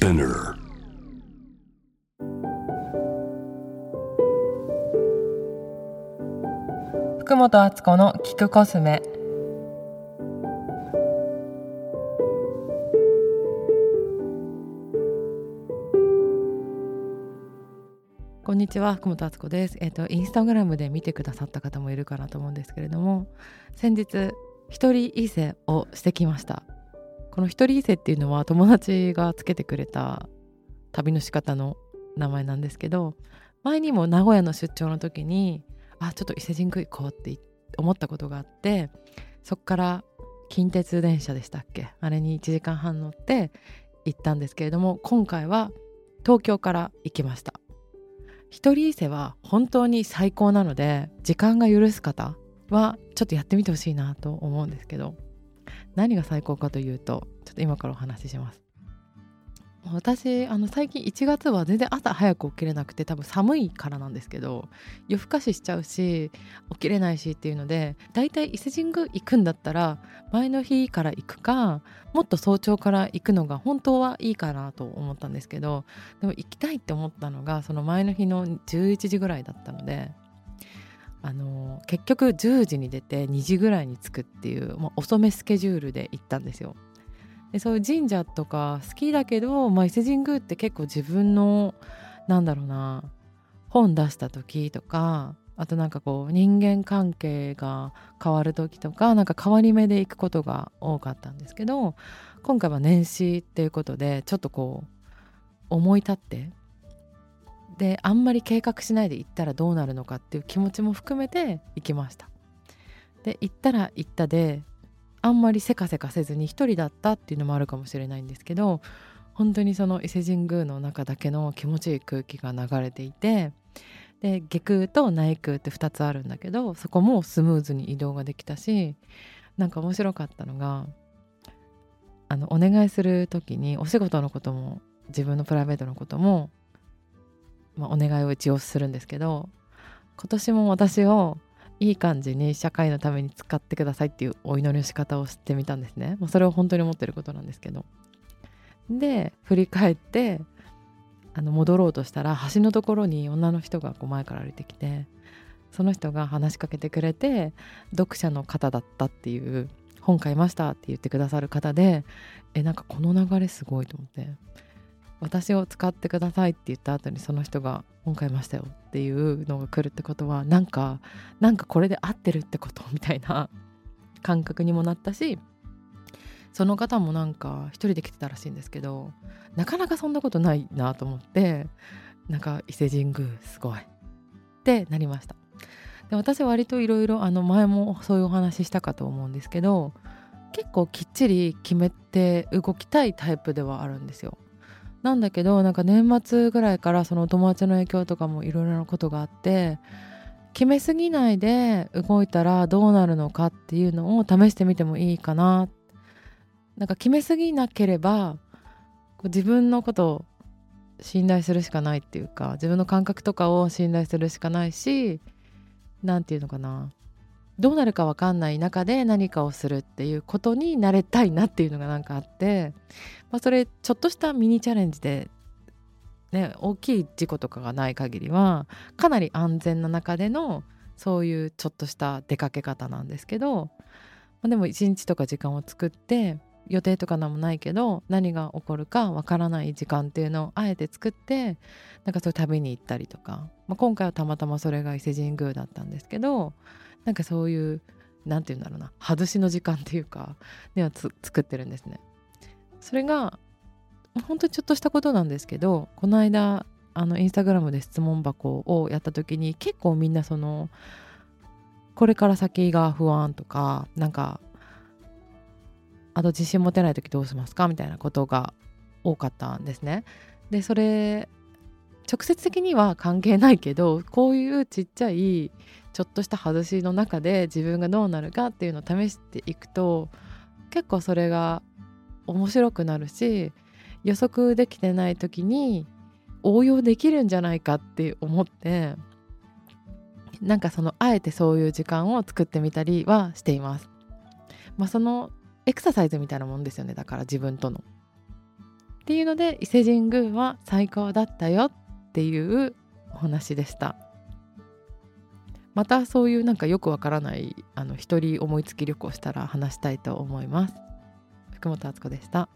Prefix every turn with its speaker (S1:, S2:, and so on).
S1: Spinner.
S2: 福本敦子の聞くコスメこんにちは福本敦子ですえっ、とインスタグラムで見てくださった方もいるかなと思うんですけれども先日一人伊勢をしてきましたこの一人伊勢っていうのは友達がつけてくれた旅の仕方の名前なんですけど前にも名古屋の出張の時にあちょっと伊勢神宮行こうって思ったことがあってそっから近鉄電車でしたっけ？あれに1時間半乗って行ったんですけれども今回は東京から行きました。一人伊勢は本当に最高なので時間が許す方はちょっとやってみてほしいなと思うんですけど何が最高かというとちょっと今からお話しします。私あの最近1月は全然朝早く起きれなくて多分寒いからなんですけど夜更かししちゃうし起きれないしっていうのでだいたい伊勢神宮行くんだったら前の日から行くかもっと早朝から行くのが本当はいいかなと思ったんですけどでも行きたいって思ったのがその前の日の11時ぐらいだったのであの結局10時に出て2時ぐらいに着くっていうもう遅めスケジュールで行ったんですよ。でそういう神社とか好きだけど、まあ、伊勢神宮って結構自分のなんだろうな本出した時とかあとなんかこう人間関係が変わる時とかなんか変わり目で行くことが多かったんですけど今回は年始っていうことでちょっとこう思い立ってであんまり計画しないで行ったらどうなるのかっていう気持ちも含めて行きました。で行ったら行ったであんまりせかせかせずに一人だったっていうのもあるかもしれないんですけど本当にその伊勢神宮の中だけの気持ちいい空気が流れていてで下空と内空って2つあるんだけどそこもスムーズに移動ができたしなんか面白かったのがあのお願いする時にお仕事のことも自分のプライベートのことも、まあ、お願いを一応するんですけど今年も私をいい感じに社会のために使ってくださいっていうお祈りの仕方をしてみたんですね。もうそれを本当に思ってることなんですけど。で振り返ってあの戻ろうとしたら橋のところに女の人がこう前から歩いてきてその人が話しかけてくれて読者の方だったっていう本買いましたって言ってくださる方でえなんかこの流れすごいと思って私を使ってくださいって言った後にその人が本買いましたよっていうのが来るってことはなんかなんかこれで合ってるってことみたいな 感覚にもなったしその方もなんか一人で来てたらしいんですけどなかなかそんなことないなと思ってなんか伊勢神宮すごいってなりました。で私は割といろいろ前もそういうお話ししたかと思うんですけど結構きっちり決めて動きたいタイプではあるんですよ。なんだけどなんか年末ぐらいからその友達の影響とかもいろいろなことがあって決めすぎないで動いたらどうなるのかっていうのを試してみてもいいかな。なんか決めすぎなければ自分のことを信頼するしかないっていうか自分の感覚とかを信頼するしかないし何て言うのかな。どうなるか分かんない中で何かをするっていうことになれたいなっていうのがなんかあって、まあ、それちょっとしたミニチャレンジで、ね、大きい事故とかがない限りはかなり安全な中でのそういうちょっとした出かけ方なんですけど、まあ、でも一日とか時間を作って予定とか何もないけど何が起こるかわからない時間っていうのをあえて作ってなんかそういう旅に行ったりとか、まあ、今回はたまたまそれが伊勢神宮だったんですけどなんかそういう何て言うんだろうな外しの時間っていうかでは作ってるんですね。それが本当にちょっとしたことなんですけどこの間あのインスタグラムで質問箱をやった時に結構みんなそのこれから先が不安とかなんかあと自信持てない時どうしますかみたいなことが多かったんですね。でそれ直接的には関係ないけどこういうちっちゃいちょっとした外しの中で自分がどうなるかっていうのを試していくと結構それが面白くなるし予測できてない時に応用できるんじゃないかって思ってなんかそのあえてそういう時間を作ってみたりはしています。まあ、そのエクササイズみたいなもんですよね。だから自分との。っていうので伊勢神宮は最高だったよっていうお話でした。またそういうなんかよくわからないあの一人思いつき旅行したら話したいと思います。福本敦子でした。